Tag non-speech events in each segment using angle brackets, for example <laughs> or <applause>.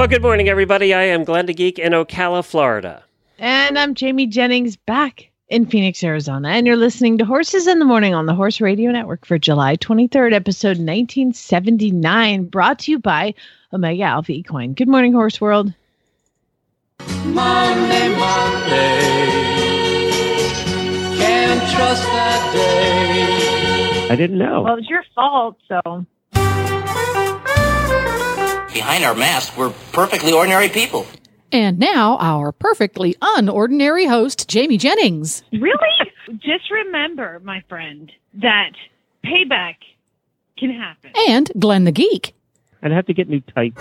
Well, good morning, everybody. I am Glenn the Geek in Ocala, Florida. And I'm Jamie Jennings back in Phoenix, Arizona. And you're listening to Horses in the Morning on the Horse Radio Network for July 23rd, episode 1979, brought to you by Omega Alpha Equine. Good morning, Horse World. Monday, Monday. Can't trust that day. I didn't know. Well, it was your fault, so. Behind our mask, we're perfectly ordinary people. And now, our perfectly unordinary host, Jamie Jennings. Really? Just remember, my friend, that payback can happen. And Glenn the Geek. I'd have to get new tights.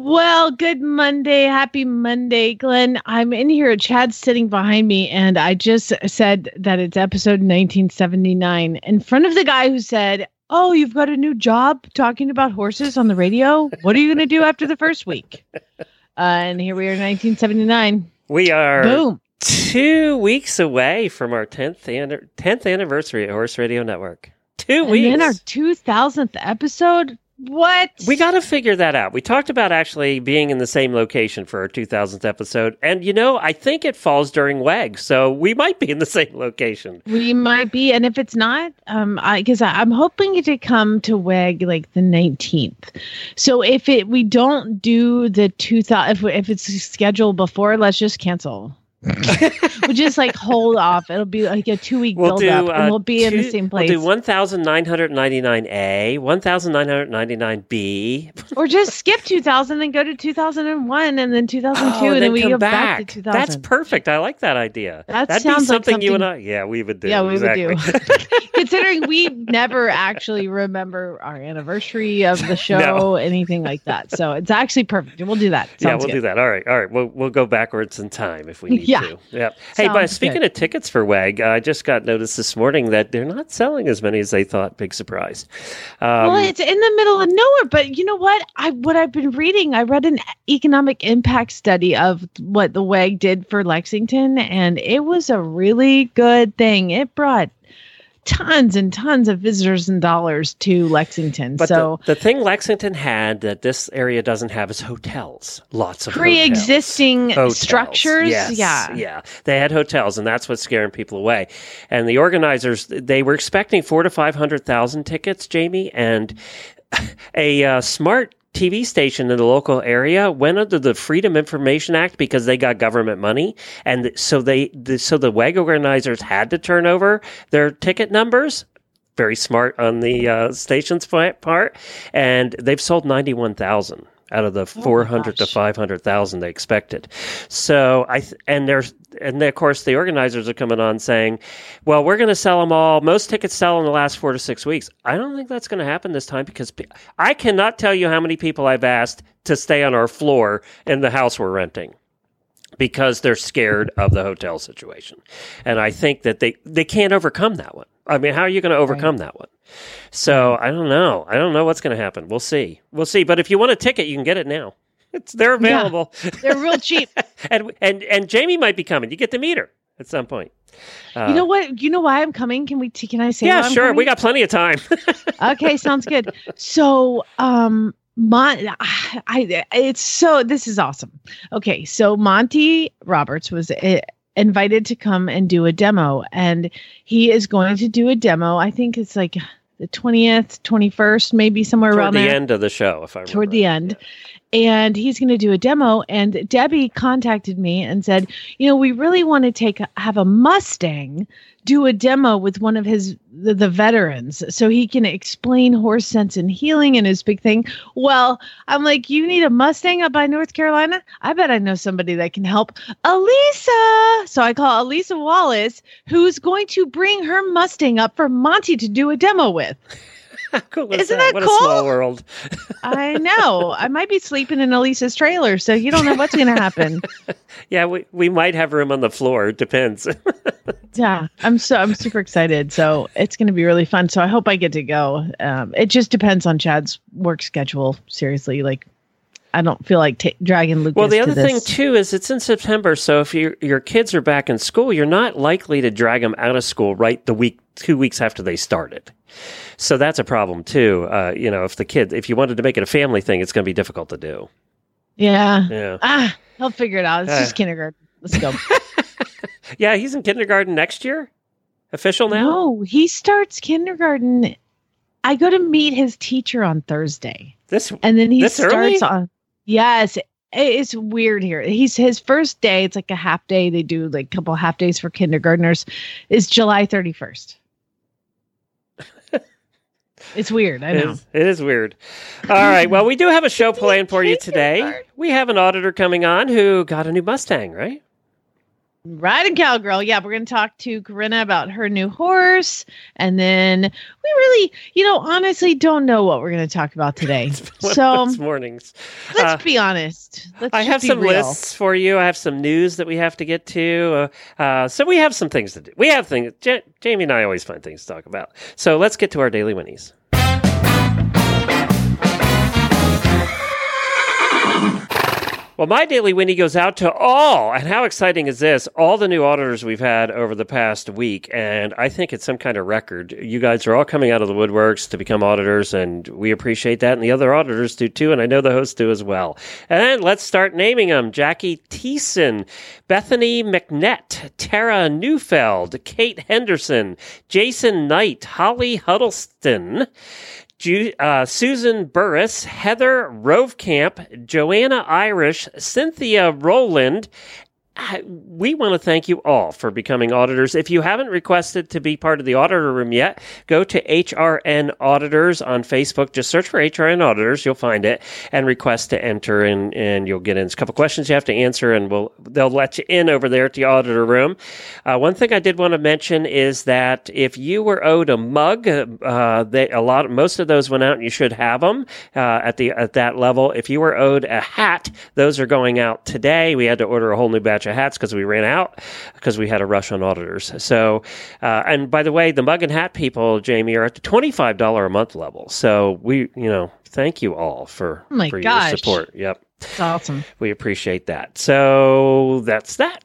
Well, good Monday. Happy Monday, Glenn. I'm in here. Chad's sitting behind me, and I just said that it's episode 1979 in front of the guy who said, Oh, you've got a new job talking about horses on the radio? What are you going to do after the first week? Uh, and here we are, 1979. We are Boom. two weeks away from our 10th, an- 10th anniversary at Horse Radio Network. Two And weeks. then our 2000th episode? What? We got to figure that out. We talked about actually being in the same location for our 2000th episode. And, you know, I think it falls during WEG. So we might be in the <laughs> same location. We might be, and if it's not, um, I because I'm hoping to come to WEG like the 19th. So if it we don't do the 2000, if if it's scheduled before, let's just cancel. <laughs> we'll just like hold off. It'll be like a two week We'll build up, uh, and we'll be in the same place. We'll do 1,999A, 1,999B. or just skip 2000 and go to 2001, and then 2002, Oh, and then, we come go back, to 2000. That's perfect. I like that idea. That That'd sounds be like something, you and I. Yeah, we would do. Yeah, we exactly. would do. <laughs> <laughs> Considering we never actually remember our anniversary of the show, No. anything like that. So it's actually perfect. We'll do that. yeah, we'll good. do that. All right, all right. We'll we'll go backwards in time if we need Yeah. to. Yeah. Hey, but Sounds speaking good. of tickets for WEG, I just got notice this morning that they're not selling as many as they thought. Big surprise. Um, well, it's in the middle of nowhere, but you know what? I what I've been reading, I read an economic impact study of what the WEG did for Lexington, and it was a really good thing. It brought tons and tons of visitors and dollars to Lexington. but so the, the thing Lexington had that this area doesn't have is hotels. Lots of pre-existing hotels. structures, Yes, yeah, yeah. They had hotels, and that's what's scaring people away. And the organizers, they were expecting four to five hundred thousand tickets, Jamie, and <laughs> a uh, smart. TV station in the local area went under the Freedom Information Act because they got government money, and so they the, so the WEG organizers had to turn over their ticket numbers. Very smart on the uh, station's part, and they've sold ninety one thousand out of the oh four hundred to five hundred thousand they expected. So I th- and there's and of course the organizers are coming on saying, "Well, we're going to sell them all. Most tickets sell in the last four to six weeks." I don't think that's going to happen this time because pe- I cannot tell you how many people I've asked to stay on our floor in the house we're renting because they're scared of the hotel situation. And I think that they, they can't overcome that one. I mean, how are you going to overcome that one? So I don't know. I don't know what's going to happen. We'll see. We'll see. But if you want a ticket, you can get it now. It's they're available. they're real cheap. <laughs> and and and Jamie might be coming. You get to meet her at some point. Uh, you know what? You know why I'm coming? Can we? T- can I say? yeah, sure. coming? We got plenty of time. <laughs> okay, sounds good. So, um, Mon, I, it's so this is awesome. Okay, so Monty Roberts was uh, invited to come and do a demo, and he is going to do a demo. I think it's like the twentieth, twenty first, maybe somewhere Toward around the there. end of the show, if I remember. Toward the end. And he's going to do a demo. And Debbie contacted me and said, you know, we really want to take have a Mustang do a demo with one of his the, the veterans so he can explain horse sense and healing and his big thing. Well, I'm like, you need a Mustang up by North Carolina? I bet I know somebody that can help. Elisa. So I call Elisa Wallace, who's going to bring her Mustang up for Monty to do a demo with. <laughs> Cool is Isn't that? that what a small world. <laughs> I know. I might be sleeping in Elisa's trailer, so you don't know what's going to happen. <laughs> Yeah, we, we might have room on the floor. It depends. Yeah, I'm so I'm super excited. So it's going to be really fun. So I hope I get to go. Um, it just depends on Chad's work schedule. Seriously, like I don't feel like ta dragging Lucas. well, the other thing too is it's in September, so if your your kids are back in school, you're not likely to drag them out of school right the week two weeks after they started. So that's a problem too. Uh, you know, if the kid, if you wanted to make it a family thing, it's going to be difficult to do. Yeah. Yeah, Ah, he'll figure it out. It's Uh. just kindergarten. Let's go. <laughs> yeah. He's in kindergarten next year. Official now. No, he starts kindergarten. I go to meet his teacher on Thursday, This and then he starts early? on. Yes, it's weird here. He's his first day. It's like a half day. They do like a couple half days for kindergartners. Is July thirty first. <laughs> it's weird. I know. is, it is weird. All right. Well, we do have a show <laughs> planned for you today. We have an auditor coming on who got a new Mustang, right? Riding cowgirl. Yeah, we're going to talk to Corinna about her new horse, and then we really, you know, honestly don't know what we're going to talk about today. <laughs> so mornings. let's Uh, be honest. Let's I have some real. lists for you. I have some news that we have to get to. Uh, uh, so we have some things to do. We have things. Ja- Jamie and I always find things to talk about. So let's get to our daily winnies. Well, my daily Winnie goes out to all, and how exciting is this? All the new auditors we've had over the past week, and I think it's some kind of record. You guys are all coming out of the woodworks to become auditors, and we appreciate that, and the other auditors do too, and I know the hosts do as well. And let's start naming them: Jackie Teeson, Bethany McNett, Tara Neufeld, Kate Henderson, Jason Knight, Holly Huddleston. Ju- uh, Susan Burris, Heather Rovecamp, Joanna Irish, Cynthia Rowland. We want to thank you all for becoming auditors. If you haven't requested to be part of the auditor room yet, go to HRN Auditors on Facebook. Just search for HRN Auditors, you'll find it, and request to enter, and, and you'll get in. It's a couple questions you have to answer, and we'll they'll let you in over there at the auditor room. Uh, one thing I did want to mention is that if you were owed a mug, uh, they, a lot, most of those went out, and you should have them uh, at the at that level. If you were owed a hat, those are going out today. We had to order a whole new batch of hats because we ran out because we had a rush on auditors. So, uh, and by the way, the mug and hat people, Jamie, are at the twenty five dollar a month level. So we, you know, thank you all for Oh my for gosh. your support. Yep, It's awesome. we appreciate that. So that's that.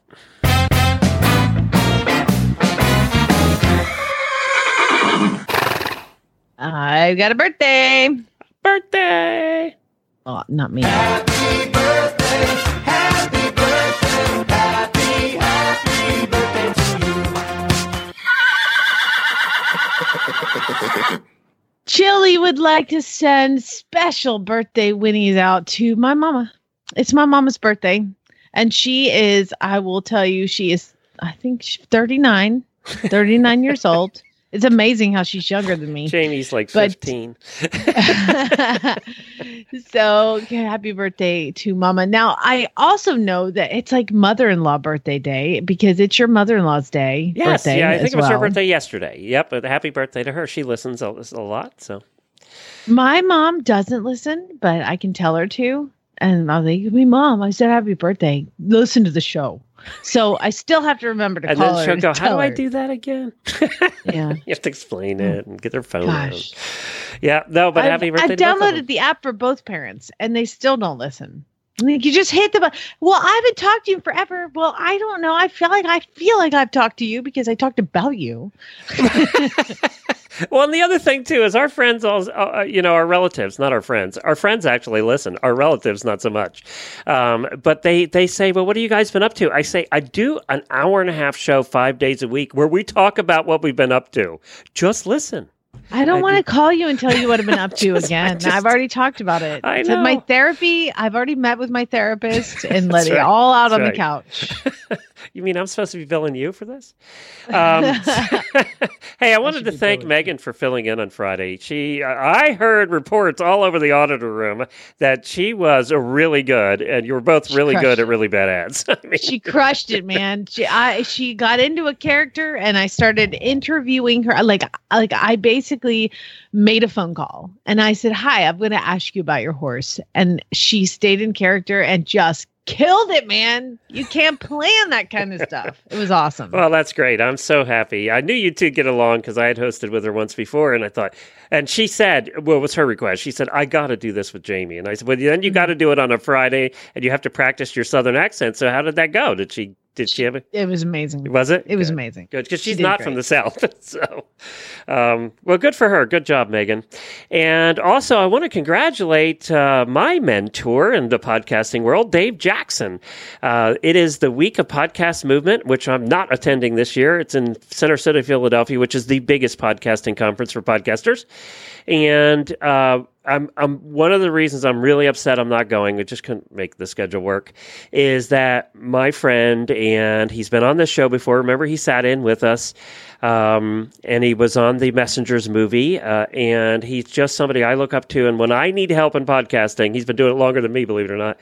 I got a birthday. Birthday. Oh, not me. <laughs> Chili would like to send special birthday winnies out to my mama. It's my mama's birthday. And she is, I will tell you, she is, I think, she's 39, 39 years old. <laughs> It's amazing how she's younger than me. Jamie's like But- 15. <laughs> so okay, happy birthday to mama. Now I also know that it's like mother-in-law birthday day because it's your mother-in-law's day. Yes, yeah, I think it was her birthday yesterday. Yep, but happy birthday to her. She listens a, a lot, so My mom doesn't listen, but I can tell her to. And I was like, "Me, mom, I said happy birthday. Listen to the show." So I still have to remember to and call then her. she'll and go, "How do I do that again?" <laughs> Yeah. you have to explain oh. it and get their phone out. Yeah, no, but I've, happy birthday. Of downloaded the app for both parents, and they still don't listen. Like you just hit the button. Well, I haven't talked to you forever. Well, I don't know. I feel like I feel like I've talked to you because I talked about you. <laughs> <laughs> Well, and the other thing too is our friends, all uh, you know, our relatives, not our friends. Our friends actually listen. Our relatives, not so much. Um, but they they say, "Well, what have you guys been up to?" I say, "I do an hour and a half show five days a week where we talk about what we've been up to. Just listen." I don't want to call you and tell you what I've been up <laughs> to Just- again. just- I've already talked about it. I Said my know. therapy. I've already met with my therapist <laughs> and let That's it all out That's on right. the couch. <laughs> You mean I'm supposed to be billing you for this? Um, hey, I wanted should to thank Megan for filling in on Friday. She, I heard reports all over the auditor room that she was really good, and you were both She really good it. at really bad ads. I mean, she crushed it, man. She I she got into a character and I started interviewing her. Like like I basically made a phone call and I said, Hi, I'm going to ask you about your horse. And she stayed in character and just killed it, man. You can't plan that kind of stuff. It was awesome. Well, that's great. I'm so happy. I knew you two get along because I had hosted with her once before, and I thought, and she said, well, it was her request. She said, I got to do this with Jamie, and I said, well, then you got to mm-hmm. do it on a Friday, and you have to practice your Southern accent. So how did that go? Did she? Did she have it? It was amazing. Was it? It was amazing. Good, because she's did not great. from the South. <laughs> so, um, well, good for her. Good job, Megan. And also, I want to congratulate uh, my mentor in the podcasting world, Dave Jackson. Uh, it is the week of podcast movement, which I'm not attending this year. It's in Center City, Philadelphia, which is the biggest podcasting conference for podcasters. And uh, I'm, I'm one of the reasons I'm really upset I'm not going. We just couldn't make the schedule work. Is that my friend and he's been on this show before. Remember, he sat in with us, um, and he was on the Messengers movie. Uh, and he's just somebody I look up to. And when I need help in podcasting, he's been doing it longer than me, believe it or not.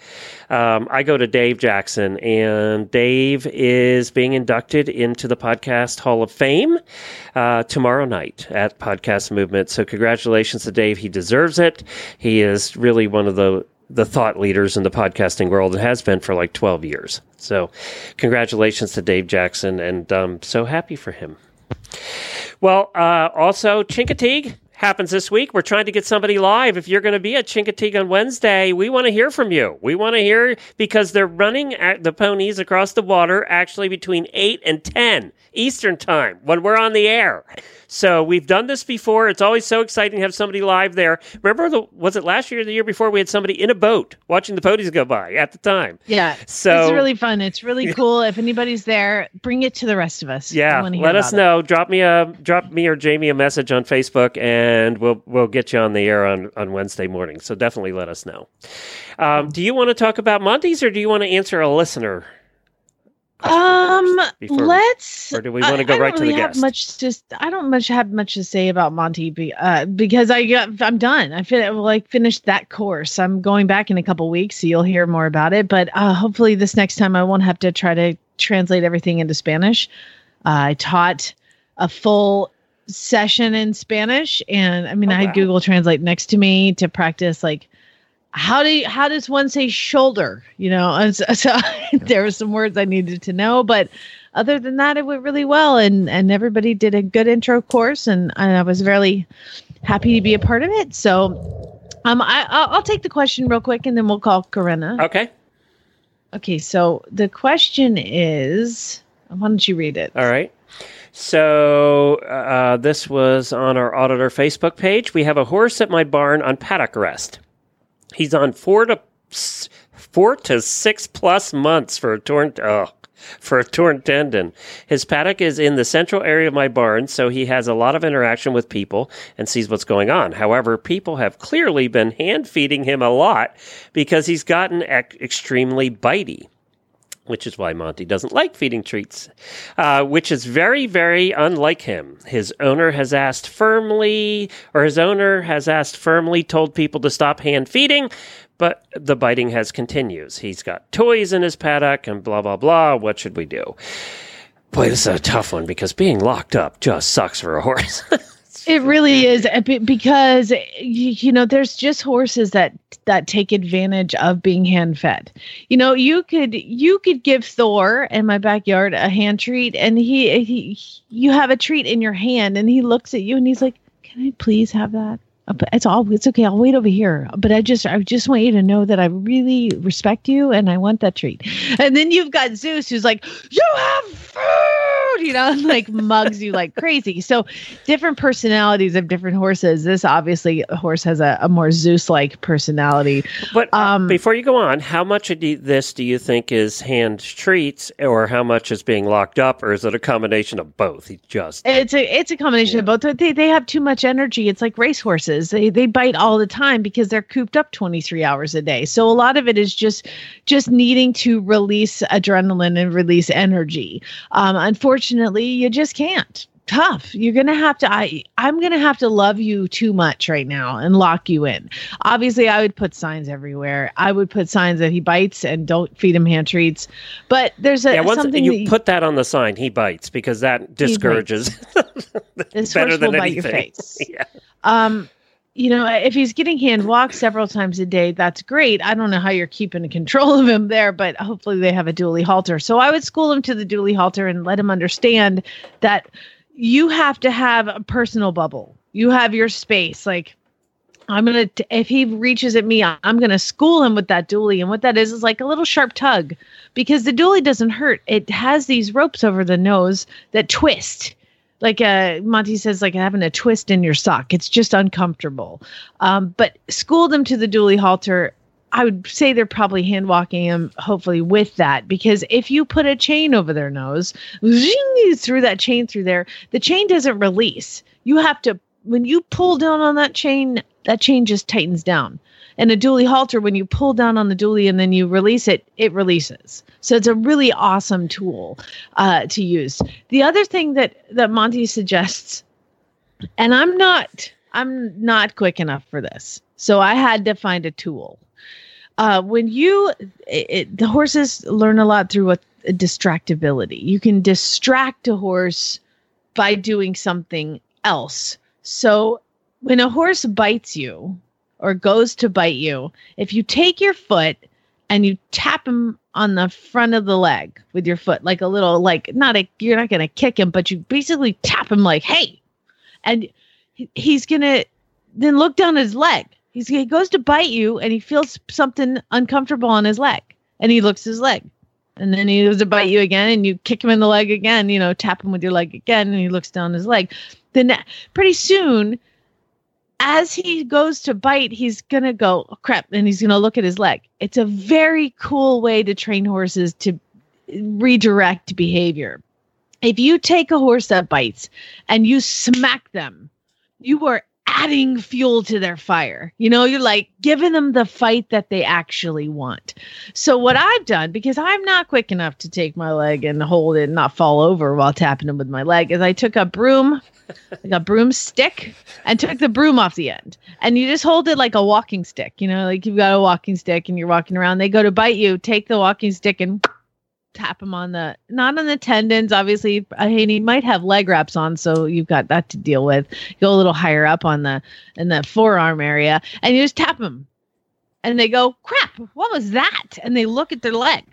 Um, I go to Dave Jackson, and Dave is being inducted into the Podcast Hall of Fame uh, tomorrow night at Podcast Movement. So, congratulations to Dave. He deserves it. He is really one of the the thought leaders in the podcasting world and has been for like 12 years. So, congratulations to Dave Jackson, and I'm so happy for him. Well, uh, also, Chincoteague happens this week. We're trying to get somebody live. If you're going to be at Chincoteague on Wednesday, we want to hear from you. We want to hear because they're running at the ponies across the water actually between 8 and 10 Eastern time when we're on the air. So we've done this before. It's always so exciting to have somebody live there. Remember, the, was it last year or the year before we had somebody in a boat watching the ponies go by at the time? Yeah. So- it's really fun. It's really <laughs> cool. If anybody's there, bring it to the rest of us. Yeah, let us about it. know. Drop me a drop me or Jamie a message on Facebook, and we'll we'll get you on the air on on Wednesday morning. So definitely let us know. Um, do you want to talk about Monty's, or do you want to answer a listener? Um, before- let's. or do we wanna go I right don't to the have guest? Much just I don't much have much to say about Monty be, uh, because I got I'm done. I fin- like finished that course. I'm going back in a couple weeks, so you'll hear more about it. But uh, hopefully, this next time I won't have to try to translate everything into Spanish. Uh, I taught a full session in Spanish, and I mean, Oh, I had wow. Google Translate next to me to practice like how do you, how does one say shoulder you know and <laughs> so, so there were some words i needed to know but other than that it went really well and and everybody did a good intro course and, and i was really happy to be a part of it so um I, I'll, I'll take the question real quick and then we'll call corinna Okay, okay so the question is why don't you read it all right. So uh, this was on our auditor Facebook page. We have a horse at my barn on paddock arrest. He's on four to four to six plus months for a torn oh, for a torn tendon. His paddock is in the central area of my barn, so he has a lot of interaction with people and sees what's going on. However, people have clearly been hand feeding him a lot because he's gotten ec- extremely bitey which is why Monty doesn't like feeding treats, uh, which is very, very unlike him. His owner has asked firmly, or his owner has asked firmly, told people to stop hand feeding, but the biting has continues. He's got toys in his paddock and blah, blah, blah. What should we do? Boy, this is a tough one because being locked up just sucks for a horse. <laughs> It really is uh, because you know there's just horses that that take advantage of being hand fed. You know, you could you could give Thor in my backyard a hand treat, and he he you have a treat in your hand, and he looks at you and he's like, "Can I please have that?" Uh, But it's all it's okay. I'll wait over here. But I just I just want you to know that I really respect you and I want that treat. And then you've got Zeus who's like, "You have food," you know, <laughs> and like mugs you like crazy. So different personalities of different horses. This obviously a horse has a, a more Zeus like personality. But uh, Um, before you go on, how much of this do you think is hand treats, or how much is being locked up, or is it a combination of both? He just It's a it's a combination of both. They they have too much energy. It's like race horses. They they bite all the time because they're cooped up 23 hours a day. So a lot of it is just just needing to release adrenaline and release energy. Um, unfortunately, you just can't. tough. You're gonna have to. I I'm gonna have to love you too much right now and lock you in. Obviously, I would put signs everywhere. I would put signs that he bites and don't feed him hand treats. But there's a Yeah, once something you that put that on the sign, he bites because that discourages. <laughs> better than bite your anything. face. <laughs> yeah. Um, you know, if he's getting hand walked several times a day, that's great. I don't know how you're keeping control of him there, but hopefully they have a dually halter. So I would school him to the dually halter and let him understand that you have to have a personal bubble. You have your space. Like I'm gonna, if he reaches at me, I'm gonna school him with that dually, and what that is is like a little sharp tug, because the dually doesn't hurt. It has these ropes over the nose that twist like uh monty says like having a twist in your sock. It's just uncomfortable. Um but school them to the dually halter. I would say they're probably hand walking them, hopefully with that. Because if you put a chain over their nose zing, through that chain through there the chain doesn't release. You have to when you pull down on that chain that chain just tightens down. And a dually halter when you pull down on the dually and then you release it it releases so it's a really awesome tool uh, to use. The other thing that that monty suggests and i'm not i'm not quick enough for this so i had to find a tool. Uh, when you it, it- the horses learn a lot through what distractibility. You can distract a horse by doing something else. So when a horse bites you or goes to bite you, if you take your foot and you tap him on the front of the leg with your foot, like a little, like not a, you're not going to kick him, but you basically tap him like, hey, and he's going to then look down his leg. He's, he goes to bite you and he feels something uncomfortable on his leg and he looks his leg. And then he goes to bite you again and you kick him in the leg again, you know, tap him with your leg again and he looks down his leg. Then pretty soon as he goes to bite, he's gonna go oh, crap, and he's gonna look at his leg. It's a very cool way to train horses to redirect behavior. If you take a horse that bites and you smack them, you are adding fuel to their fire. You know, you're like giving them the fight that they actually want. So what I've done, because I'm not quick enough to take my leg and hold it and not fall over while tapping him with my leg, is I took a broom, like a broomstick, and took the broom off the end. And you just hold it like a walking stick. You know, like you've got a walking stick and you're walking around. They go to bite you, take the walking stick and tap them on the not on the tendons obviously he might have leg wraps on so you've got that to deal with. Go a little higher up on the in the forearm area and you just tap them and they go crap what was that? And they look at their leg.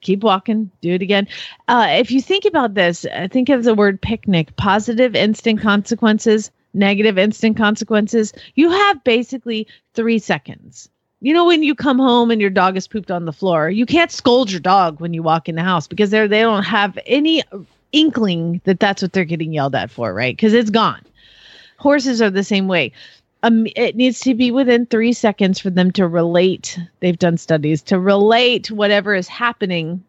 Keep walking do it again. Uh, if you think about this think of the word picnic positive instant consequences negative instant consequences. You have basically three seconds you know when you come home and your dog is pooped on the floor you can't scold your dog when you walk in the house because they're they don't have any inkling that that's what they're getting yelled at for right? Because it's gone. Horses are the same way. Um, it needs to be within three seconds for them to relate. They've done studies to relate whatever is happening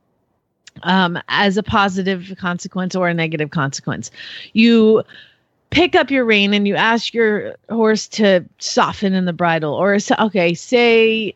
um, as a positive consequence or a negative consequence. You pick up your rein and you ask your horse to soften in the bridle or okay say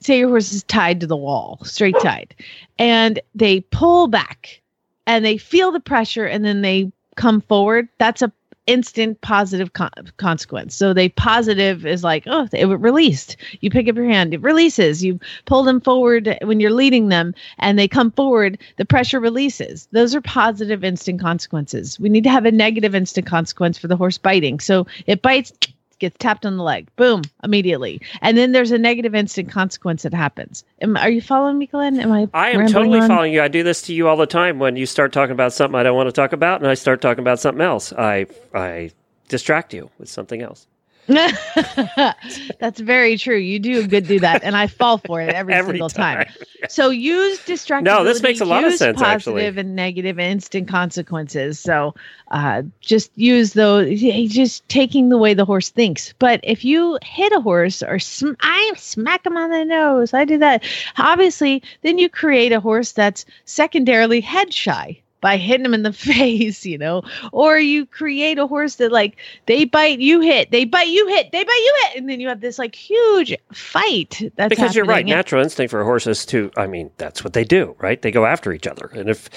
say your horse is tied to the wall straight tied and they pull back and they feel the pressure and then they come forward. That's a instant positive con- consequence. So they positive is like oh it released. You pick up your hand it releases. You pull them forward when you're leading them and they come forward the pressure releases. Those are positive instant consequences. We need to have a negative instant consequence for the horse biting. So it bites gets tapped on the leg boom immediately and then there's a negative instant consequence that happens Am, are you following me glenn am i I am totally on? following you. I do this to you all the time when you start talking about something I don't want to talk about, and I start talking about something else. I I distract you with something else. <laughs> That's very true. You do good do that, and I fall for it every, <laughs> Every single time. time. So use distractibility. No, this makes a lot of sense, actually. Positive and negative instant consequences. So uh, just use those. Just taking the way the horse thinks. But if you hit a horse or sm- I smack him on the nose, I do that. Obviously, then you create a horse that's secondarily head shy. By hitting them in the <laughs> face, you know, or you create a horse that like they bite, you hit, they bite, you hit, they bite, you hit, and then you have this like huge fight. That's because you're right. Natural instinct for horses to, I mean, that's what they do, right? They go after each other, and if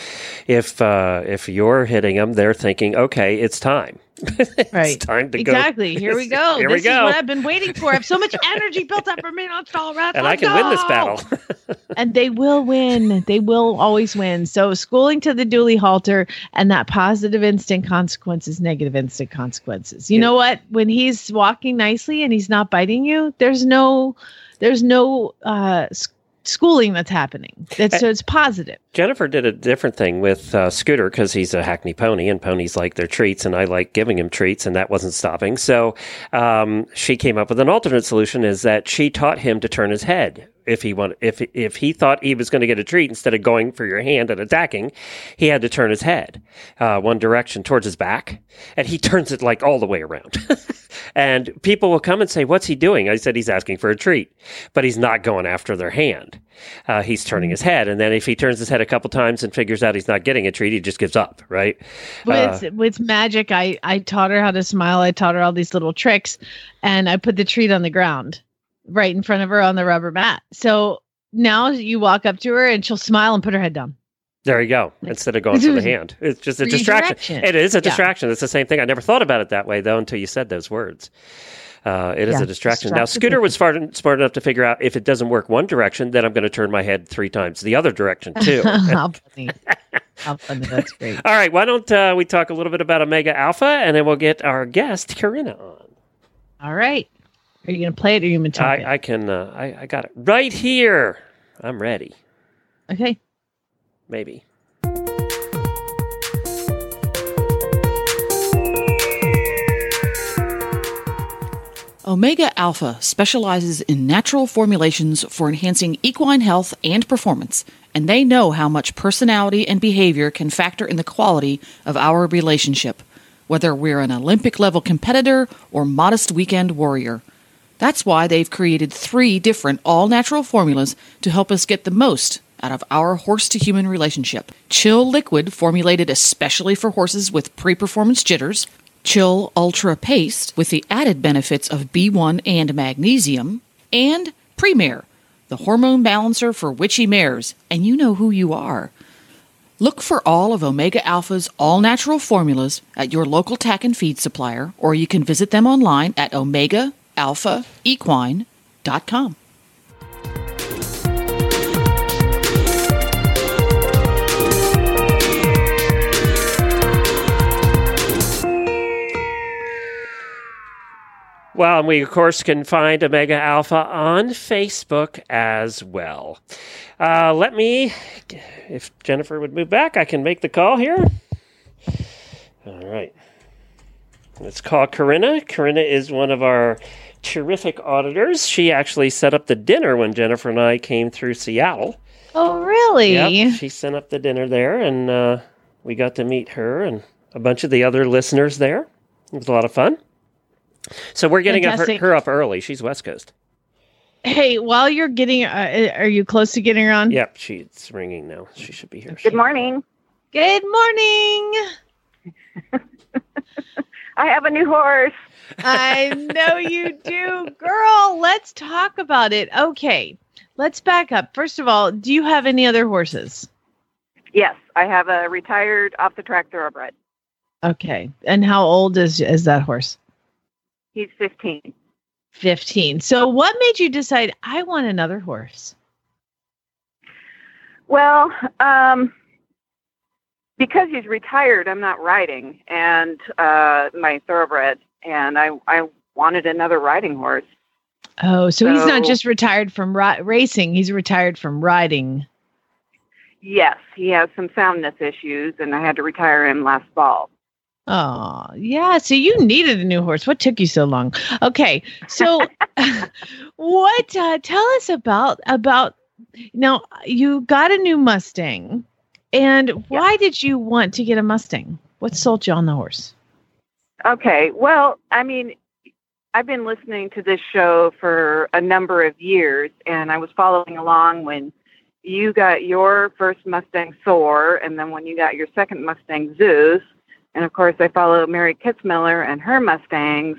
if uh, if you're hitting them, they're thinking, okay, it's time. <laughs> Right. it's time to Exactly. Here we go. <laughs> go. Here this we is go. what I've been waiting for. I have so much energy built up for me on Colorado. and I can win this battle. <laughs> and they will win. They will always win. So schooling to the dually halter and that positive instant consequences, negative instant consequences. You know what? When he's walking nicely and he's not biting you, there's no there's no uh schooling that's happening. That's so it's positive. Jennifer did a different thing with uh, Scooter because he's a Hackney pony, and ponies like their treats, and I like giving him treats, and that wasn't stopping. So um, she came up with an alternate solution: is that she taught him to turn his head if he want if if he thought he was going to get a treat instead of going for your hand and attacking, he had to turn his head uh, one direction towards his back, and he <laughs> turns it like all the way around. <laughs> and people will come and say, "What's he doing?" I said, "He's asking for a treat, but he's not going after their hand. Uh, he's turning his head, and then if he turns his head a couple times and figures out he's not getting a treat, he just gives up, right?" Uh, With with magic, I I taught her how to smile. I taught her all these little tricks, and I put the treat on the ground, right in front of her on the rubber mat. So now you walk up to her and she'll smile and put her head down. There you go. Instead of going for the hand, it's just a distraction. It is a Yeah. distraction. It's the same thing. I never thought about it that way though until you said those words. Uh, it is Yeah, a distraction. Now, Scooter was smart, smart enough to figure out if it doesn't work one direction, then I'm going to turn my head three times the other direction <laughs> too. How <laughs> funny! How funny! That's great. All right, why don't uh, we talk a little bit about Omega Alpha, and then we'll get our guest Corinna on. All right, are you gonna play it or are you gonna talk I, I can. Uh, I, I got it right here. I'm ready. Okay. Maybe. Omega Alpha specializes in natural formulations for enhancing equine health and performance, and they know how much personality and behavior can factor in the quality of our relationship, whether we're an Olympic level competitor or modest weekend warrior. That's why they've created three different all natural formulas to help us get the most out of our horse to human relationship. Chill Liquid, formulated especially for horses with pre performance jitters. Chill Ultra Paste, with the added benefits of B1 and magnesium. And Premare, the hormone balancer for witchy mares. And you know who you are. Look for all of Omega Alpha's all natural formulas at your local tack and feed supplier, or you can visit them online at omegaalphaequine.com. Well, and we of course can find Omega Alpha on Facebook as well. Uh, let me, if Jennifer would move back, I can make the call here. All right. Let's call Corinna. Corinna is one of our terrific auditors. She actually set up the dinner when Jennifer and I came through Seattle. Oh, really? Yep, she sent up the dinner there, and uh, we got to meet her and a bunch of the other listeners there. It was a lot of fun. So we're getting up her, her up early. She's West Coast. Hey, while you're getting, uh, are you close to getting her on? Yep, she's ringing now. She should be here. Good morning. Good morning. <laughs> I have a new horse. I know you do, girl. Let's talk about it. Okay, let's back up. First of all, do you have any other horses? Yes, I have a retired off the track thoroughbred. Okay, and how old is is that horse? He's 15. 15. So what made you decide I want another horse? Well, um, because he's retired, I'm not riding, and uh, my thoroughbred, and I I wanted another riding horse. Oh, so, he's not just retired from ri- racing, he's retired from riding. Yes, he has some soundness issues, and I had to retire him last fall. Oh, yeah. So you needed a new horse. What took you so long? Okay. So <laughs> what uh, tell us about about now you got a new Mustang and why did you want to get a Mustang? What sold you on the horse? Okay. Well, I mean, I've been listening to this show for a number of years, and I was following along when you got your first Mustang Thor, and then when you got your second Mustang Zeus, and of course I follow Mary Kitzmiller and her Mustangs,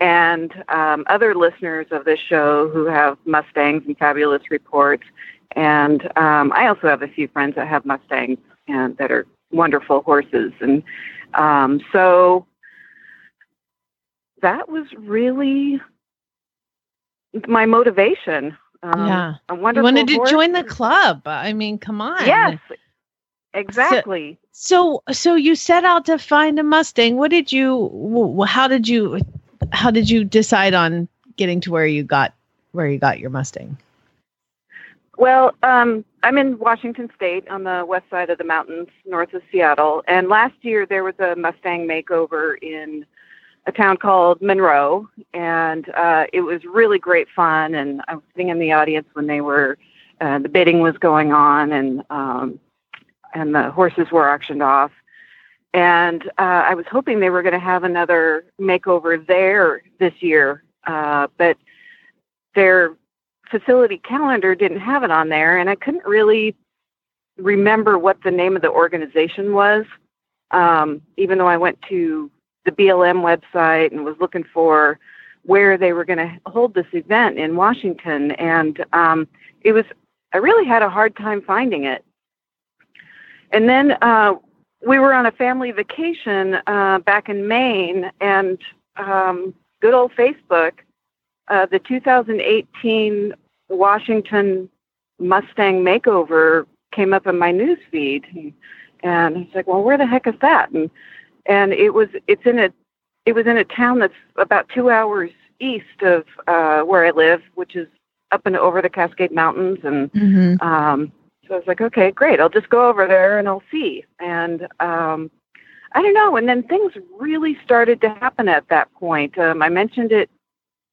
and um, other listeners of this show who have Mustangs and fabulous reports. And um, I also have a few friends that have Mustangs and that are wonderful horses. And um, so that was really my motivation. Um, Yeah. a You wonderful wanted to horse. join the club. I mean, come on. Yes, exactly. So, so you set out to find a Mustang. What did you? How did you? How did you decide on getting to where you got where you got your Mustang? Well, um, I'm in Washington State on the west side of the mountains, north of Seattle. And last year there was a Mustang makeover in a town called Monroe, and uh, it was really great fun. And I was sitting in the audience when they were uh, the bidding was going on, and um, and the horses were auctioned off. And uh, I was hoping they were going to have another makeover there this year, uh, but their facility calendar didn't have it on there, and I couldn't really remember what the name of the organization was. Um, even though I went to the BLM website and was looking for where they were going to hold this event in Washington, and um, it was I really had a hard time finding it. And then uh, we were on a family vacation uh, back in Maine, and um, good old Facebook uh, the 2018 Washington Mustang makeover came up in my news feed, and I was like, "Well, where the heck is that?" And and it was it's in a it was in a town that's about two hours east of uh, where I live, which is up and over the Cascade Mountains, and Mm-hmm. um, so I was like, okay, great. I'll just go over there and I'll see. And um, I don't know. And then things really started to happen at that point. Um, I mentioned it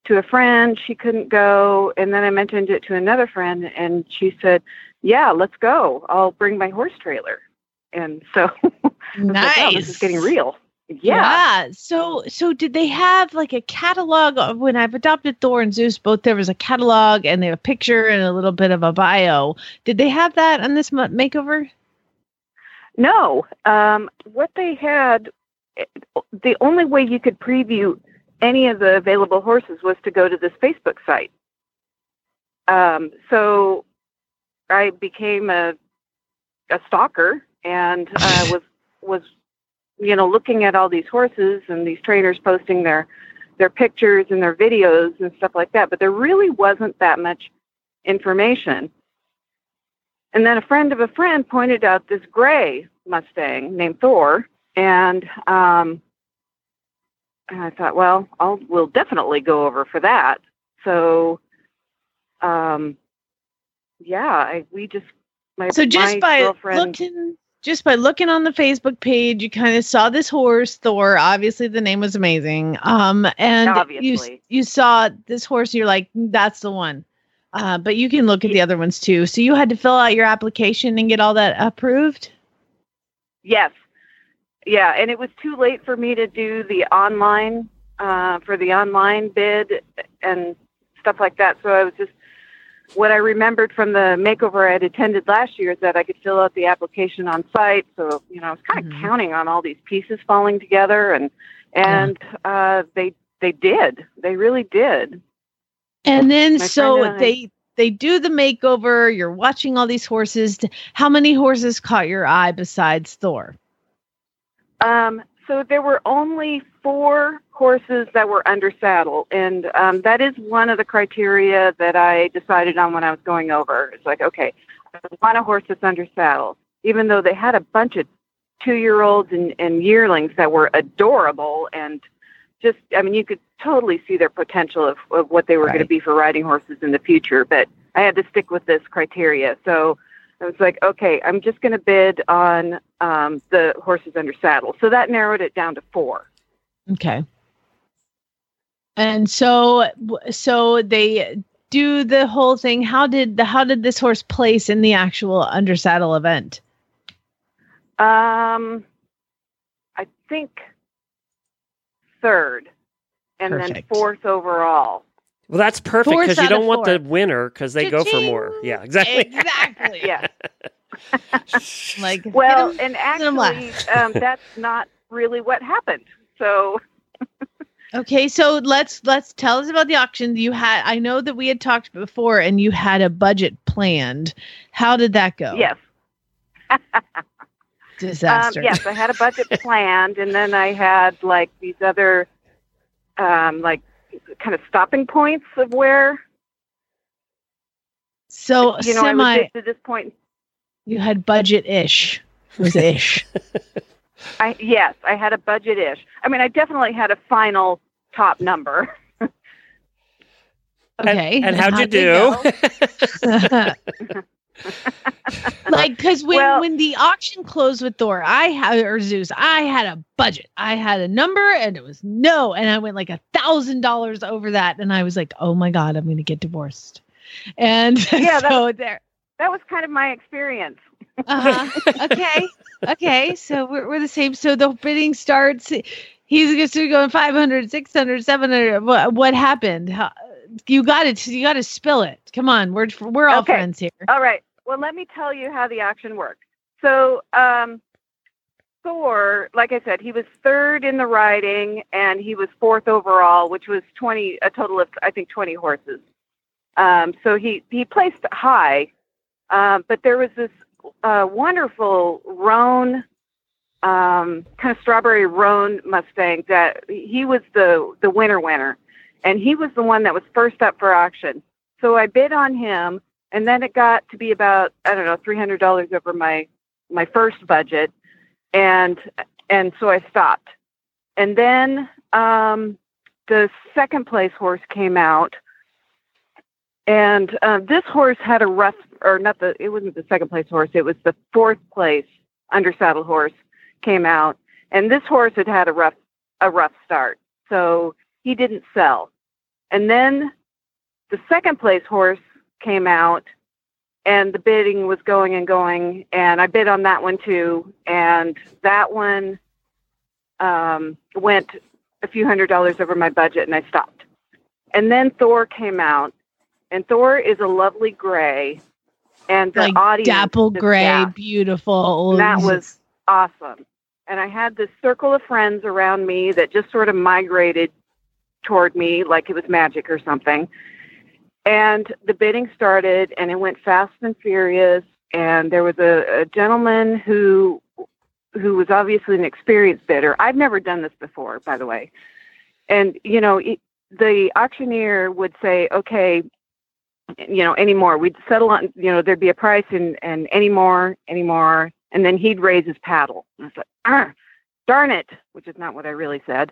to a friend. She couldn't go. And then I mentioned it to another friend, and she said, yeah, let's go. I'll bring my horse trailer. And so <laughs> Nice. like, wow, this is getting real. Yeah. So, so did they have like a catalog of when I've adopted Thor and Zeus? Both there was a catalog and they have a picture and a little bit of a bio. Did they have that on this ma- makeover? No, um, what they had, the only way you could preview any of the available horses was to go to this Facebook site. Um, so I became a a stalker and uh, <laughs> was was you know looking at all these horses and these trainers posting their their pictures and their videos and stuff like that. But there really wasn't that much information. And then a friend of a friend pointed out this gray Mustang named Thor, and um, and I thought, well, I'll we'll definitely go over for that. So, um, yeah, I, we just my So just my by girlfriend, looking, just by looking on the Facebook page, you kind of saw this horse, Thor. Obviously, the name was amazing. Um, and you you saw this horse, you're like, that's the one. Uh, but you can look at the other ones too. So you had to fill out your application and get all that approved. Yes. Yeah, and it was too late for me to do the online uh, for the online bid and stuff like that. So I was just what I remembered from the makeover I had attended last year is that I could fill out the application on site. So you know, I was kind of Mhm. counting on all these pieces falling together, and and uh, they they did. They really did. And then My so they they do the makeover. You're watching all these horses. How many horses caught your eye besides Thor? Um, so there were only four horses that were under saddle, and um, that is one of the criteria that I decided on when I was going over. It's like, okay, I want a horse that's under saddle, even though they had a bunch of two-year-olds and, and yearlings that were adorable and just, I mean, you could totally see their potential of, of what they were going to be for riding horses in the future. But I had to stick with this criteria, so I was like, okay, I'm just going to bid on um, the horses under saddle. So that narrowed it down to four. Okay. And so so they do the whole thing. How did the how did this horse place in the actual under saddle event? Um, I think third, and then fourth overall. Well, that's perfect because you don't want four. the winner because they go for more. Yeah, exactly. Exactly. Yeah. <laughs> Like Well, hit 'em- and actually, um, <laughs> that's not really what happened. So Okay, so let's let's tell us about the auction. You had I know that we had talked before and you had a budget planned. How did that go? yes, <laughs> um, Disaster. yes, I had a budget planned, and then I had like these other, um, like kind of stopping points of where So you know I semi was at this point. you had budget ish. Was ish. <laughs> I yes, I had a budget ish. I mean, I definitely had a final top number. Okay. And, how'd you how'd do? <laughs> <laughs> <laughs> like because when Well- when the auction closed with Thor, I had or Zeus, I had a budget. I had a number and it was no, and I went like a thousand dollars over that, and I was like, oh my god, I'm gonna get divorced. And <laughs> Yeah, that- so there. That was kind of my experience. Uh-huh. <laughs> Okay. Okay. So we're, we're the same. So the bidding starts. He's going 500, 600, 700. What, what happened? How, you got it. You got to spill it. Come on. We're, we're all Okay. friends here. All right. Well, let me tell you how the action worked. So, um, Thor, like I said, he was third in the riding and he was fourth overall, which was 20, a total of, I think, 20 horses. Um, so he, he placed high, um, but there was this uh, wonderful roan, um, kind of strawberry roan Mustang that he was the, the winner winner. And he was the one that was first up for auction. So I bid on him and then it got to be about I don't know three hundred dollars over my my first budget, and and so I stopped. And then um, the second place horse came out, and uh, this horse had a rough or not the it wasn't the second place horse it was the fourth place under saddle horse came out, and this horse had had a rough a rough start, so he didn't sell. And then the second place horse came out and the bidding was going and going and i bid on that one too and that one um, went a few hundred dollars over my budget and i stopped and then thor came out and thor is a lovely gray and the like audience dapple gray, gasped. beautiful. And that was awesome. And I had this circle of friends around me that just sort of migrated toward me like it was magic or something. And the bidding started and it went fast and furious. And there was a, a gentleman who who was obviously an experienced bidder. I've never done this before, by the way. And you know, the auctioneer would say, "Okay, you know, any more. We'd settle on, you know, there'd be a price and, and any more, any more. And then he'd raise his paddle. And I said, ah, darn it, which is not what I really said.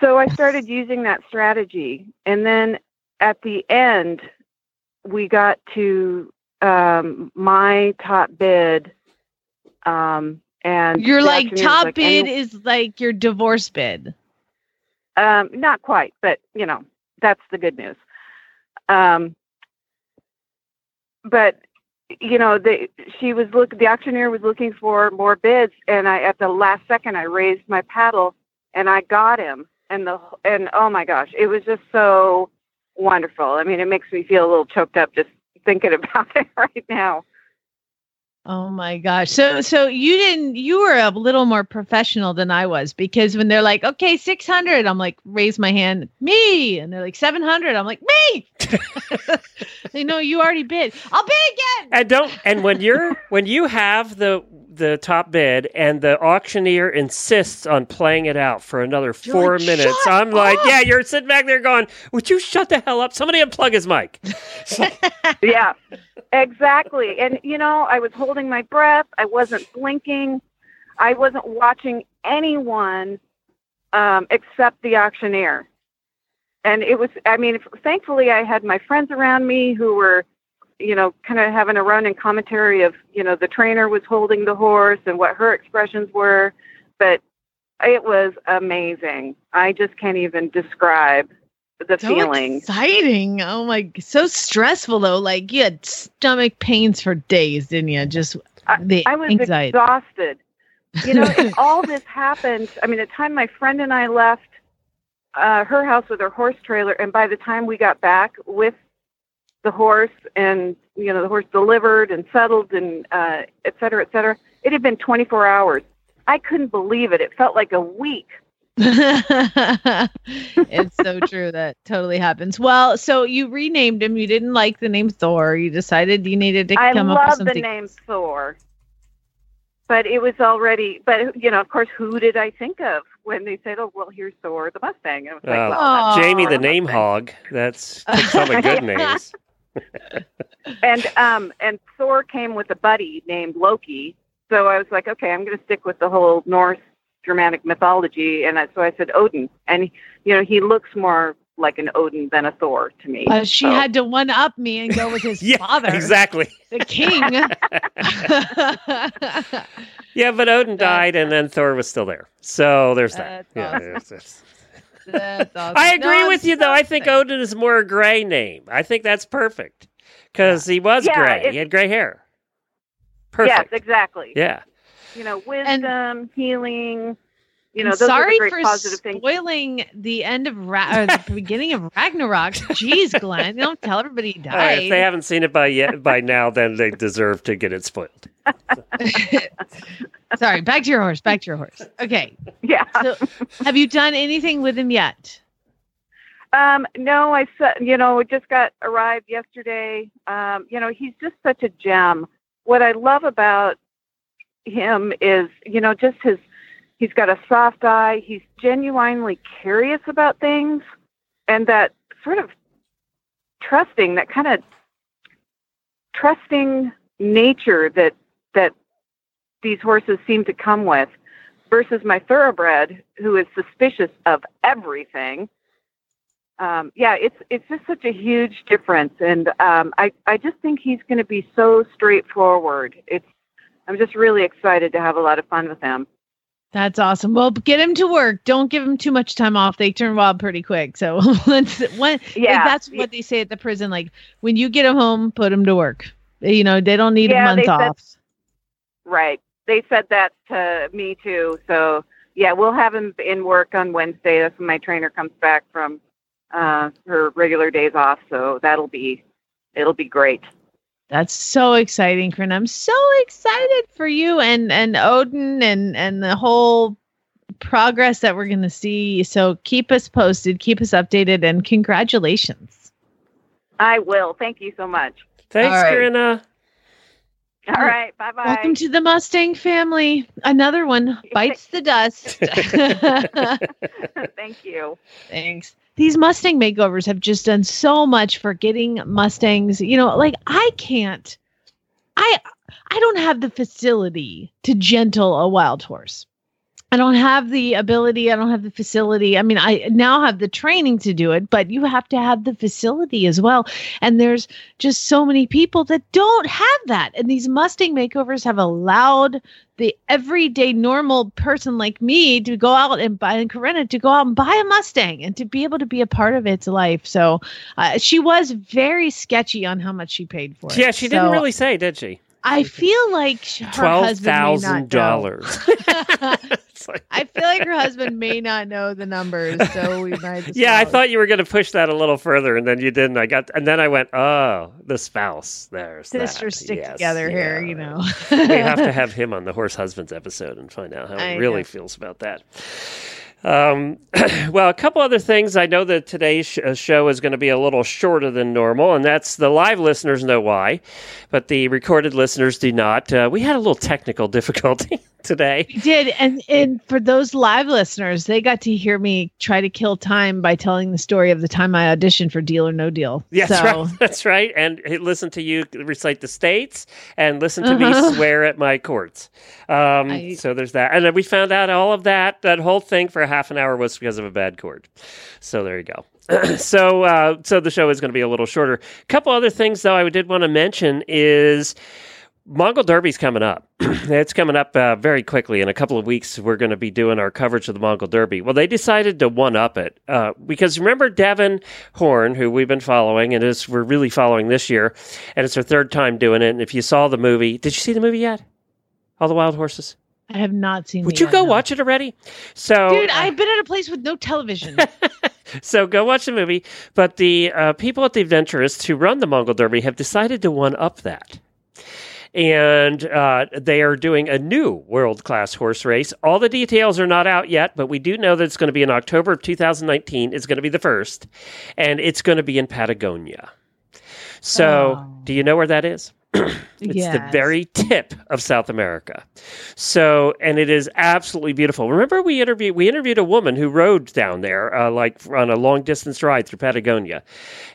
So I started using that strategy. And then at the end, we got to um, my top bid. Um, and You're like top like, bid "Any- is like your divorce bid. Um, not quite, but you know, that's the good news. Um, but you know, the she was look the auctioneer was looking for more bids, and I at the last second I raised my paddle and I got him, and the and oh my gosh, it was just so wonderful. I mean, it makes me feel a little choked up just thinking <laughs> about it right now. Oh my gosh. So so you didn't you were a little more professional than I was because when they're like, "Okay, 600." I'm like, "Raise my hand." Me. And they're like, "700." I'm like, "Me." <laughs> they know you already bid. I'll bid again. And don't and when you're when you have the the top bid and the auctioneer insists on playing it out for another You're four like, minutes, I'm like, yeah, you're sitting back there going, Would you shut the hell up? Somebody unplug his mic. <laughs> yeah, exactly. And you know, I was holding my breath. I wasn't blinking. I wasn't watching anyone um, except the auctioneer. And it was, I mean, thankfully, I had my friends around me who were, you know, kind of having a run and commentary of, you know, the trainer was holding the horse and what her expressions were. But it was amazing. I just can't even describe the So feeling. exciting. Oh my so stressful though. Like you had stomach pains for days, didn't you? Just the I was anxiety. exhausted. You know, <laughs> all this happened. I mean, the time my friend and I left, uh, her house with her horse trailer, and by the time we got back with the horse and you know the horse delivered and settled and uh, et cetera, et cetera, it had been 24 hours. I couldn't believe it. It felt like a week. <laughs> it's so true that totally happens. Well, so you renamed him. You didn't like the name Thor. You decided you needed to I come up with love the name Thor, but it was already. But you know, of course, who did I think of when they said, "Oh, well, here's Thor the Mustang"? And I was like, Uh, well, Jamie Thor the name Mustang. hog. That's some on the good <laughs> names. <laughs> and um and Thor came with a buddy named Loki. So I was like, okay, I'm going to stick with the whole Norse Germanic mythology, and I, so I said Odin, and you know he looks more like an Odin than a Thor to me. Uh, she So- had to one up me and go with <laughs> his Yeah, father, exactly. the king. <laughs> Yeah, but Odin died, and then Thor was still there. So there's that. That's Yeah, awesome. There's- there's- That's <laughs> awesome. I No, agree I'm with you, so though. I think. Odin is more a gray name. I think that's perfect because he was Yeah, gray. He had gray hair. Perfect. Yes, exactly. Yeah. You know, wisdom, healing. You know, those sorry are the for great positive things. spoiling the end of Ra- or the beginning of Ragnarok. <laughs> Jeez, Glenn, don't tell everybody he All right, died. if they haven't seen it by yet by now, then they deserve to get it spoiled. <laughs> Sorry, back to your horse. Back to your horse. Okay. Yeah. So, have you done anything with him yet? Um, no, I said, you know, it just got arrived yesterday. Um, you know, he's just such a gem. What I love about him is, you know, just his, he's got a soft eye. He's genuinely curious about things and that sort of trusting, that kind of trusting nature that, that these horses seem to come with versus my thoroughbred who is suspicious of everything um, yeah, it's it's just such a huge difference, and um, I I just think he's going to be so straightforward. It's I'm just really excited to have a lot of fun with him. That's awesome. Well, get him to work. Don't give him too much time off. They turn wild pretty quick. So <laughs> once when Yeah, that's what they say at the prison. Like when you get him home, put him to work. You know, they don't need Yeah, a month said- off. Right? They said that to me too. So yeah, we'll have him in work on Wednesday. That's when my trainer comes back from uh, her regular days off. So that'll be it'll be great. That's so exciting, Corinne. I'm so excited for you and and Odin and and the whole progress that we're going to see. So keep us posted, keep us updated, and congratulations. I will. Thank you so much. Thanks, All right. Corinna. All right. Bye bye. Welcome to the Mustang family. Another one <laughs> bites the dust. <laughs> Thank you. <laughs> Thanks. These Mustang makeovers have just done so much for getting Mustangs. You know, like I can't, I, I don't have the facility to gentle a wild horse. I don't have the ability. I don't have the facility. I mean, I now have the training to do it, but you have to have the facility as well. And there's just so many people that don't have that. And these Mustang makeovers have allowed the everyday normal person like me to go out and buy and Corinna to go out and buy a Mustang and to be able to be a part of its life. So uh, she was very sketchy on how much she paid for it. Yeah, she didn't really say, did she? I feel like her Twelve husband may not know. <laughs> dollars. <laughs> I feel like her husband may not know the numbers, so we might. <laughs> Yeah, I thought you were going to push that a little further, and then you didn't. I got, and then I went, "Oh, the spouse." There's sisters that. stick Yes, together here, you know. we have to have him on the horse husbands episode and find out how I he really know. feels about that. Um, <clears throat> well, a couple other things. I know that today's sh- uh, show is going to be a little shorter than normal, and that's the live listeners know why, but the recorded listeners do not. Uh, we had a little technical <laughs> difficulty today. We did, and and for those live listeners, they got to hear me try to kill time by telling the story of the time I auditioned for Deal or No Deal. Yes, so, right. <laughs> That's right. And listen to you recite the states and listen to Uh-huh. me swear at my courts. Um, I- so there's that. And then we found out all of that. That whole thing for half an hour was because of a bad cord. So there you go. <clears throat> so uh, so the show is going to be a little shorter. A couple other things though I did want to mention is Mongol Derby's coming up. <clears throat> it's coming up uh, very quickly. In a couple of weeks, we're going to be doing our coverage of the Mongol Derby. Well, they decided to one up it uh, because remember Devan Horn, who we've been following, and is we're really following this year, and it's her third time doing it. And if you saw the movie, did you see the movie yet? All the Wild Horses. I have not seen. Would you yet, go no. watch it already? So, dude? uh, I've been at a place with no television. <laughs> So go watch the movie. But the uh, people at the Adventurists who run the Mongol Derby have decided to one up that. And uh, they are doing a new world class horse race. All the details are not out yet, but we do know that it's going to be in October of 2019. It's going to be the first, and it's going to be in Patagonia. So, Oh. do you know where that is? It's the very tip of South America. So, and it is absolutely beautiful. Remember, we interviewed we interviewed a woman who rode down there, uh, like on a long distance ride through Patagonia,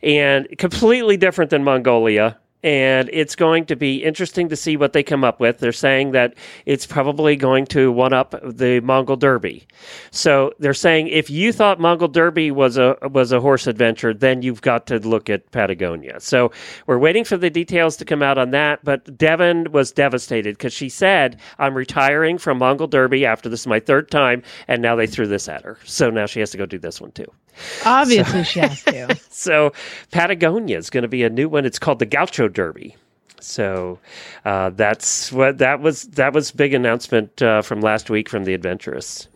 and completely different than Mongolia. And it's going to be interesting to see what they come up with. They're saying that it's probably going to one up the Mongol Derby. So they're saying if you thought Mongol Derby was a was a horse adventure, then you've got to look at Patagonia. So we're waiting for the details to come out on that. But Devan was devastated because she said, "I'm retiring from Mongol Derby after this is my third time, and now they threw this at her. So now she has to go do this one too." <laughs> Obviously, she has to. <laughs> So Patagonia is going to be a new one. It's called the Gaucho Derby. So uh, that's what that was. That was big announcement uh, from last week from the Adventurists.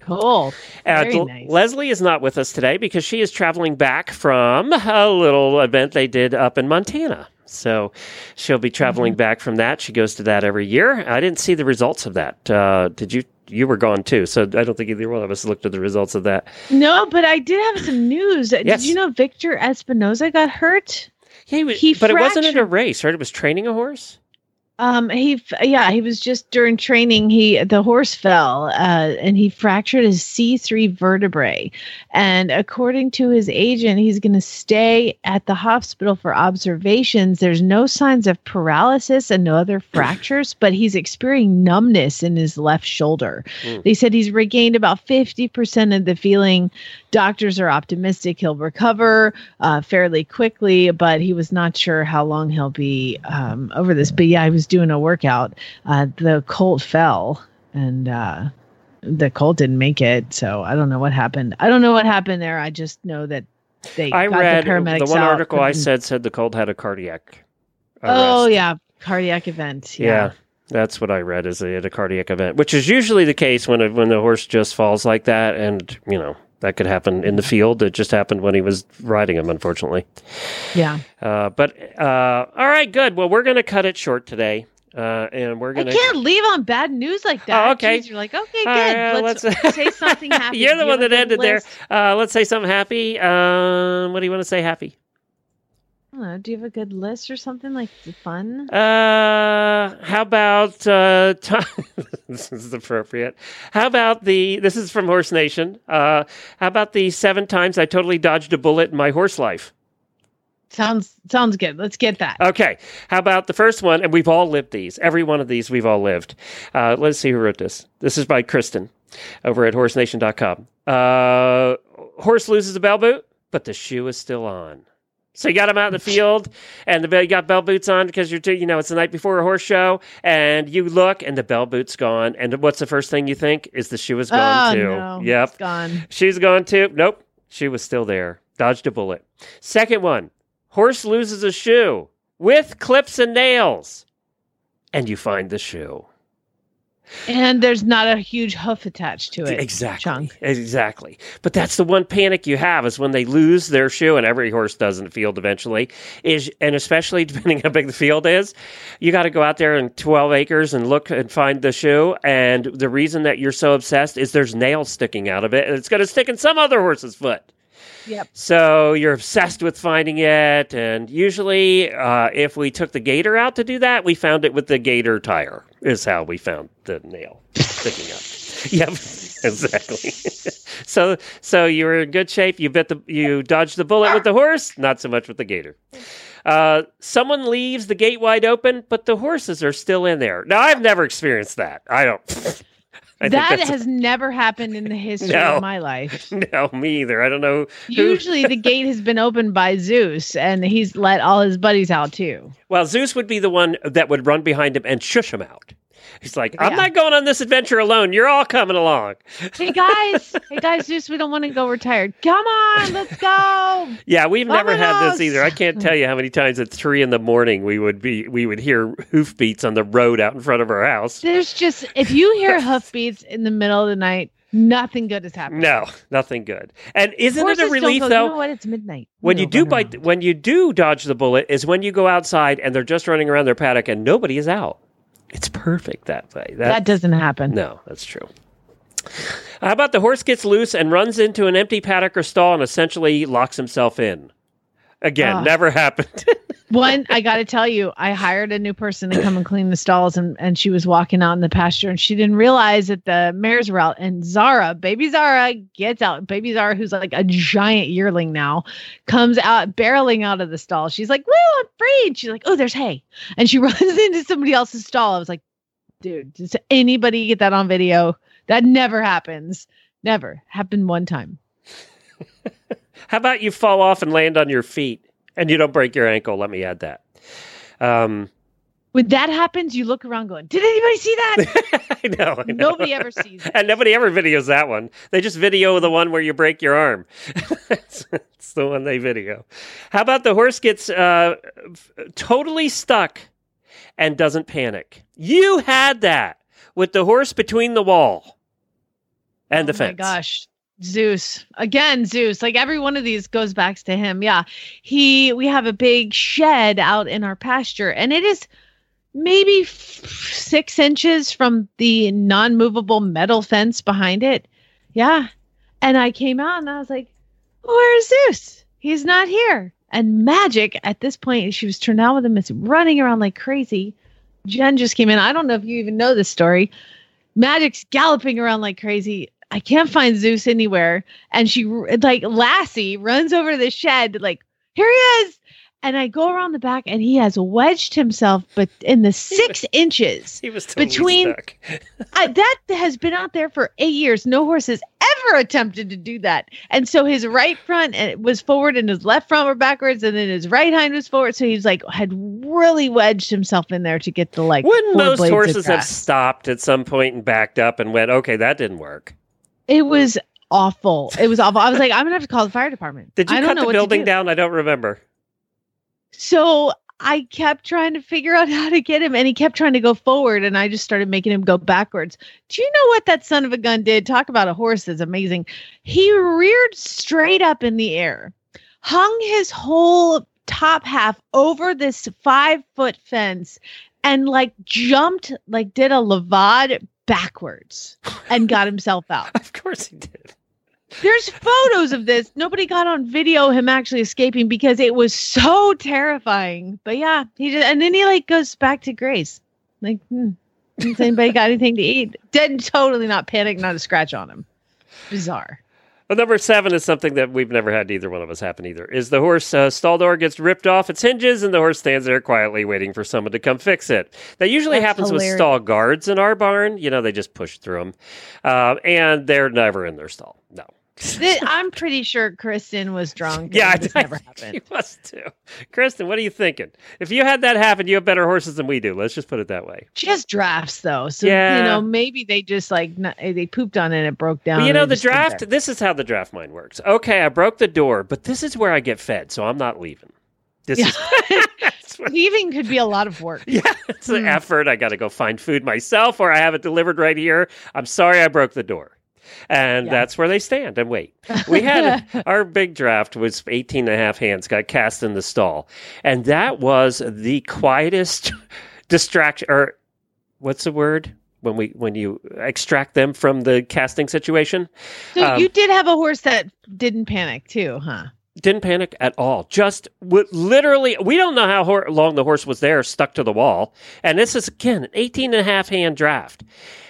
Cool. Uh, nice. Leslie is not with us today because she is traveling back from a little event they did up in Montana. So she'll be traveling Mm-hmm. back from that. She goes to that every year. I didn't see the results of that. Uh, did you? You were gone too, so I don't think either one of us looked at the results of that. No, but I did have some news. Yes. Did you know Victor Espinoza got hurt? Yeah, he was, He but it wasn't in a race, right? It was training a horse. Um, he f- yeah, he was just during training. He the horse fell, uh, and he fractured his C three vertebrae. And according to his agent, he's going to stay at the hospital for observations. There's no signs of paralysis and no other <clears throat> fractures, but he's experiencing numbness in his left shoulder. Mm. They said he's regained about fifty percent of the feeling. Doctors are optimistic he'll recover uh, fairly quickly, but he was not sure how long he'll be um, over this. But yeah, I was doing a workout. Uh, the colt fell, and uh, the colt didn't make it. So I don't know what happened. I don't know what happened there. I just know that they. I got read the, paramedics the one out, article I said said the colt had a cardiac. Oh yeah, cardiac event. yeah. Yeah. That's what I read is they had a cardiac event, which is usually the case when a, when the horse just falls like that, and you know that could happen in the field. It just happened when he was riding him, unfortunately. Yeah. Uh, but uh, all right, good. Well, we're going to cut it short today, uh, and we're going to. can't leave on bad news like that. Oh, okay. Jeez, you're like, okay, good. Let's, let's- <laughs> say something <laughs> happy. You're the one that ended there. list? Uh, let's say something happy. Um, what do you want to say? Happy. I don't know, do you have a good list or something like fun? Uh, how about uh, <laughs> t- this is appropriate. How about the this is from Horse Nation. Uh, how about the seven times I totally dodged a bullet in my horse life? Sounds sounds good. Let's get that. Okay. How about the first one? And we've all lived these. Every one of these we've all lived. Uh, let's see who wrote this. This is by Kristen over at horsenation.com. Uh, horse loses a bell boot, but the shoe is still on. So you got him out in the field, and the you got bell boots on because you're, too, you know, it's the night before a horse show, and you look, and the bell boot's gone. And what's the first thing you think is the shoe is gone oh too? no, Yep. it's gone. She's gone too. Nope. She was still there. Dodged a bullet. Second one horse loses a shoe with clips and nails. And you find the shoe. And there's not a huge hoof attached to it. Exactly. Chunk. Exactly. But that's the one panic you have is when they lose their shoe, and every horse does in the field eventually. Is and especially <laughs> depending how big the field is, you got to go out there in 12 acres and look and find the shoe. And the reason that you're so obsessed is there's nails sticking out of it, and it's going to stick in some other horse's foot. Yep. So you're obsessed with finding it, and usually, uh, if we took the gator out to do that, we found it with the gator tire. Is how we found the nail sticking up. <laughs> yep, exactly. <laughs> so, so you were in good shape. You bit the, you dodged the bullet with the horse, not so much with the gator. Uh, someone leaves the gate wide open, but the horses are still in there. Now, I've never experienced that. I don't. <laughs> I that has never happened in the history No. of my life. <laughs> no, me either. I don't know. Usually the gate has been opened by Zeus and he's let all his buddies out too. Well, Zeus would be the one that would run behind him and shush him out. He's like, I'm Yeah. not going on this adventure alone. You're all coming along. Hey guys, <laughs> hey guys, Zeus, we don't want to go retired. Come on, let's go. Yeah, we've never had this either. I can't tell you how many times at three in the morning we would be we would hear hoofbeats on the road out in front of our house. There's just if you hear <laughs> hoofbeats in the middle of the night, Nothing good has happened. No, nothing good. And isn't it a relief go, though? You know what? It's midnight. when No, you do bite, when you do dodge the bullet, is when you go outside and they're just running around their paddock and nobody is out. It's perfect that way. that doesn't happen. No, that's true. How about the horse gets loose and runs into an empty paddock or stall and essentially locks himself in? Again, Ah. never happened. <laughs> One, I got to tell you, I hired a new person to come and clean the stalls, and, and she was walking out in the pasture, and she didn't realize that the mares were out. And Zara, baby Zara, gets out. Baby Zara, who's like a giant yearling now, comes out barreling out of the stall. She's like, "Woo, I'm free!" And she's like, "Oh, there's hay," and she <laughs> runs into somebody else's stall. I was like, "Dude, does anybody get that on video? That never happens. Never happened one time." <laughs> How about you fall off and land on your feet and you don't break your ankle? Let me add that. Um, When that happens, you look around, going, "Did anybody see that?" <laughs> I know. I know. Nobody ever sees it. <laughs> And nobody ever videos that one. They just video the one where you break your arm. <laughs> That's that's the one they video. How about the horse gets uh, f- totally stuck and doesn't panic? You had that with the horse between the wall and the fence. oh my gosh. Zeus. Again, Zeus. Like every one of these goes back to him. Yeah. He we have a big shed out in our pasture and it is maybe f- 6 inches from the non-movable metal fence behind it. Yeah. And I came out and I was like, "Where's Zeus? He's not here." And Magic at this point, she was turned out with him, is running around like crazy. Jen just came in. I don't know if you even know this story. Magic's galloping around like crazy. I can't find Zeus anywhere. And she, like, Lassie runs over to the shed, like, here he is. And I go around the back and he has wedged himself, but in the six inches. He was totally Between-. <laughs> I, that has been out there for eight years. No horse has ever attempted to do that. And so his right front uh, was forward and his left front were backwards, and then his right hind was forward. So he's like had really wedged himself in there to get the like. Wouldn't most horses have stopped at some point and backed up and went, okay, that didn't work? It was awful. It was awful. I was like, I'm gonna have to call the fire department. Did you I don't cut know the building do. down? I don't remember. So I kept trying to figure out <laughs> how to get him, and he kept trying to go forward, and I just started making him go backwards. Do you know what that son of a gun did? Talk about a horse that's amazing. He reared straight up in the air, hung his whole top half over this five foot fence, and like jumped, like did a levade backwards and got <laughs> himself out. Of course he did. There's photos of this. Nobody got on video him actually escaping because it was so terrifying. But yeah, he just and then he like goes back to Grace. Like, hmm, has anybody got anything to eat? Did totally not panic, not a scratch on him. Bizarre. Well, number seven is something that we've never had either one of us happen either. Is the horse uh, stall door gets ripped off its hinges and the horse stands there quietly waiting for someone to come fix it. That usually That's happens with stall guards in our barn. You know, they just push through them, uh, and they're never in their stall. No. <laughs> I'm pretty sure Kristen was drunk. Yeah, I, never happened. She was too. Kristen, what are you thinking? If you had that happen, you have better horses than we do. Let's just put it that way. She has drafts though, so Yeah. you know maybe they just like n- they pooped on it and it broke down. Well, you know, the draft, this is how the draft mind works. Okay, I broke the door, but this is where I get fed, so I'm not leaving. This is <laughs> <laughs> Leaving could be a lot of work. yeah, it's an Hmm. effort. I got to go find food myself, or I have it delivered right here. I'm sorry, I broke the door. And Yeah. that's where they stand and wait. We had <laughs> our big draft was 18 and a half hands got cast in the stall. And that was the quietest <laughs> distraction or what's the word? When we when you extract them from the casting situation. So Um, you did have a horse that didn't panic too, huh? Didn't panic at all. Just w- literally, we don't know how hor- long the horse was there, stuck to the wall. And this is, again, an 18 and a half hand draft.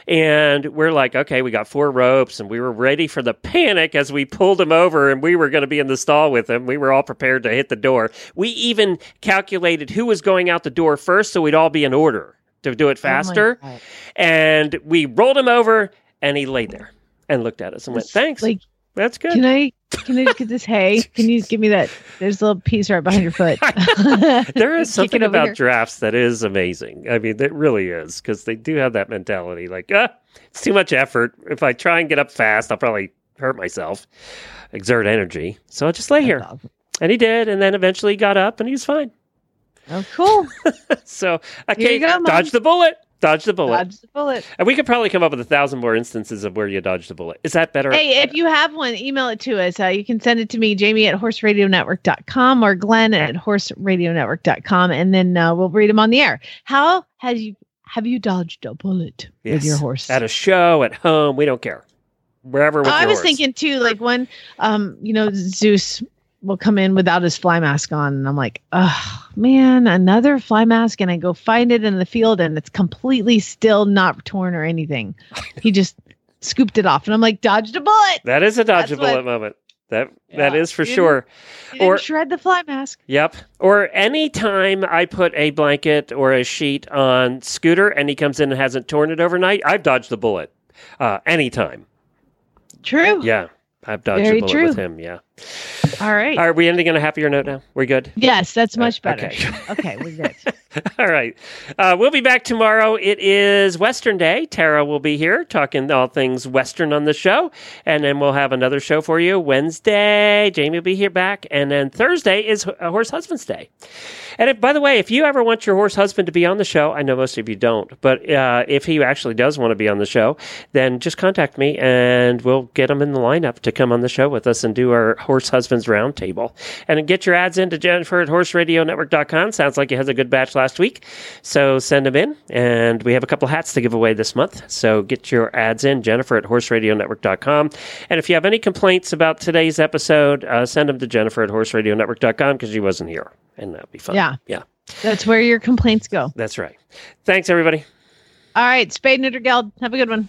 And we're like, okay, we got four ropes, and we were ready for the panic as we pulled him over, and we were going to be in the stall with him. We were all prepared to hit the door. We even calculated who was going out the door first, so we'd all be in order to do it Oh faster. God. and we rolled him over, and he laid there and looked at us and went, thanks. Like, That's good. can I can I get this hay? <laughs> Can you give me that? There's a little piece right behind your foot. <laughs> there is <laughs> something about here. drafts that is amazing. I mean, it really is because they do have that mentality. Like, ah, it's too much effort. If I try and get up fast, I'll probably hurt myself, exert energy. So I'll just lay here, awesome. and he did, and then eventually he got up and he was fine. Oh, cool. So I Here can't go, dodge the bullet. Dodge the bullet. Dodge the bullet. And we could probably come up with a thousand more instances of where you dodged the bullet. Is that better? Hey, if you have one, email it to us. Uh, you can send it to me, Jamie at horseradionetwork.com or Glenn at horseradionetwork.com, and then uh, we'll read them on the air. How has you have you dodged a bullet with your horse? At a show, at home, we don't care. Wherever with I was horse. thinking too, like when um, you know, Zeus will come in without his fly mask on, and I'm like, oh man, another fly mask, and I go find it in the field, and it's completely still not torn or anything. <laughs> He just scooped it off, and I'm like, dodged a bullet. That is a dodge That's a bullet what- moment. That that Yeah. is for You didn't- sure. He didn't Or- shred the fly mask. Yep. Or any time I put a blanket or a sheet on Scooter and he comes in and hasn't torn it overnight, I've dodged the bullet. Uh, anytime. True. Yeah. I've dodged Very the bullet true. with him. Yeah. All right. Are we ending on a happier note now? We're good? Yes, that's much Uh, better. okay. Okay, we're good. <laughs> All right. Uh, we'll be back tomorrow. It is Western Day. Tara will be here talking all things Western on the show. And then we'll have another show for you Wednesday. Jamie will be here back. And then Thursday is uh, Horse Husband's Day. And if, by the way, if you ever want your horse husband to be on the show, I know most of you don't, but uh, if he actually does want to be on the show, then just contact me and we'll get him in the lineup to come on the show with us and do our Horse Husbands Roundtable. And get your ads into Jennifer at horseradionetwork.com. Sounds like you had a good batch last week. So send them in. And we have a couple hats to give away this month. So get your ads in, Jennifer at horseradionetwork.com. And if you have any complaints about today's episode, uh, send them to Jennifer at horseradionetwork.com because she wasn't here. And that'd be fun. Yeah. Yeah. That's where your complaints go. That's right. Thanks, everybody. All right, Spade Neuter Geld. Have a good one.